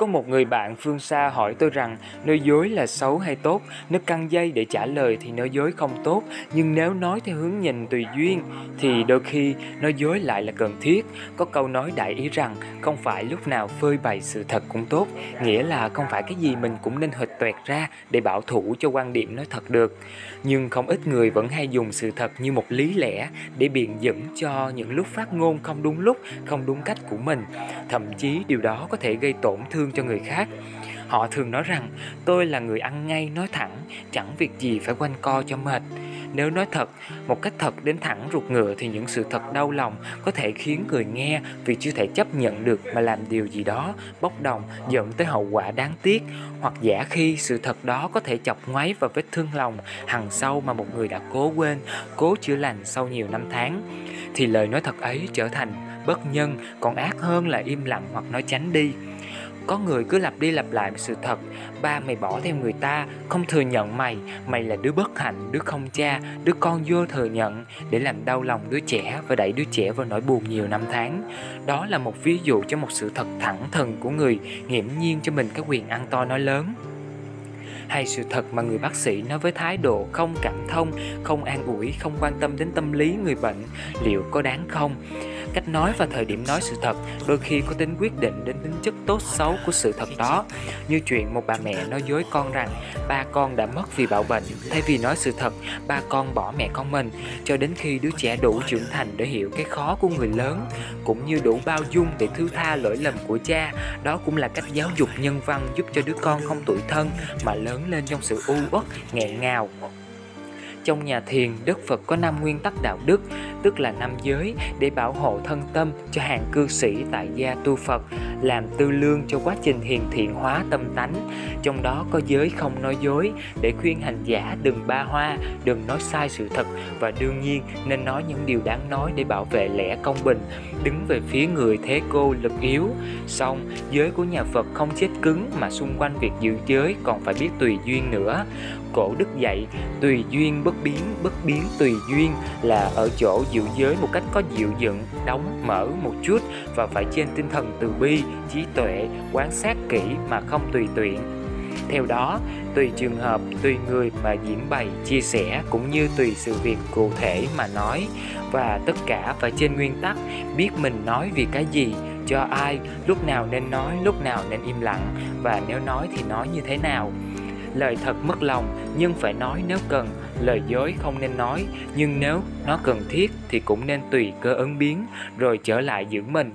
Có một người bạn phương xa hỏi tôi rằng nói dối là xấu hay tốt. Nếu căng dây để trả lời thì nói dối không tốt, nhưng nếu nói theo hướng nhìn tùy duyên thì đôi khi nói dối lại là cần thiết. Có câu nói đại ý rằng không phải lúc nào phơi bày sự thật cũng tốt, nghĩa là không phải cái gì mình cũng nên hịch toẹt ra để bảo thủ cho quan điểm nói thật được. Nhưng không ít người vẫn hay dùng sự thật như một lý lẽ để biện dẫn cho những lúc phát ngôn không đúng lúc, không đúng cách của mình. Thậm chí điều đó có thể gây tổn thương cho người khác. Họ thường nói rằng tôi là người ăn ngay nói thẳng, chẳng việc gì phải quanh co cho mệt. Nếu nói thật, một cách thật đến thẳng ruột ngựa thì những sự thật đau lòng có thể khiến người nghe vì chưa thể chấp nhận được mà làm điều gì đó bốc đồng dẫn tới hậu quả đáng tiếc hoặc giả khi sự thật đó có thể chọc ngoáy vào vết thương lòng hằng sâu mà một người đã cố quên, cố chữa lành sau nhiều năm tháng thì lời nói thật ấy trở thành bất nhân còn ác hơn là im lặng hoặc nói tránh đi có người cứ lặp đi lặp lại sự thật. Ba mày bỏ theo người ta Không thừa nhận mày. Mày là đứa bất hạnh, đứa không cha Đứa con vô thừa nhận. Để làm đau lòng đứa trẻ Và đẩy đứa trẻ vào nỗi buồn nhiều năm tháng. Đó là một ví dụ cho một sự thật thẳng thừng của người Nghiễm nhiên cho mình cái quyền ăn to nói lớn hay sự thật mà người bác sĩ nói với thái độ không cảm thông, không an ủi, không quan tâm đến tâm lý người bệnh liệu có đáng không? cách nói và thời điểm nói sự thật đôi khi có tính quyết định đến tính chất tốt xấu của sự thật đó. Như chuyện một bà mẹ nói dối con rằng ba con đã mất vì bạo bệnh. Thay vì nói sự thật ba con bỏ mẹ con mình. Cho đến khi đứa trẻ đủ trưởng thành để hiểu cái khó của người lớn cũng như đủ bao dung để thứ tha lỗi lầm của cha đó cũng là cách giáo dục nhân văn giúp cho đứa con không tuổi thân mà lớn lên trong sự u uất nghẹn ngào. Trong nhà thiền, Đức Phật có năm nguyên tắc đạo đức, tức là năm giới để bảo hộ thân tâm cho hàng cư sĩ tại gia tu Phật, làm tư lương cho quá trình hiền thiện hóa tâm tánh. Trong đó có giới không nói dối để khuyên hành giả đừng ba hoa, đừng nói sai sự thật và đương nhiên nên nói những điều đáng nói để bảo vệ lẽ công bình, đứng về phía người thế cô lực yếu. Song giới của nhà Phật không chết cứng mà xung quanh việc giữ giới còn phải biết tùy duyên nữa cổ đức dạy, tùy duyên bất biến bất biến tùy duyên, là ở chỗ giữ giới một cách có dịu dựng đóng mở một chút và phải trên tinh thần từ bi, trí tuệ quan sát kỹ mà không tùy tiện. Theo đó, tùy trường hợp, tùy người mà diễn bày, chia sẻ cũng như tùy sự việc cụ thể mà nói. Và tất cả phải trên nguyên tắc, biết mình nói vì cái gì, cho ai, lúc nào nên nói, lúc nào nên im lặng, và nếu nói thì nói như thế nào lời thật mất lòng, nhưng phải nói nếu cần. Lời dối không nên nói, nhưng nếu nó cần thiết thì cũng nên tùy cơ ứng biến, rồi trở lại giữ mình.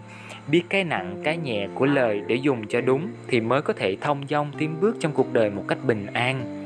Biết cái nặng, cái nhẹ của lời để dùng cho đúng thì mới có thể thông dong tiến bước trong cuộc đời một cách bình an.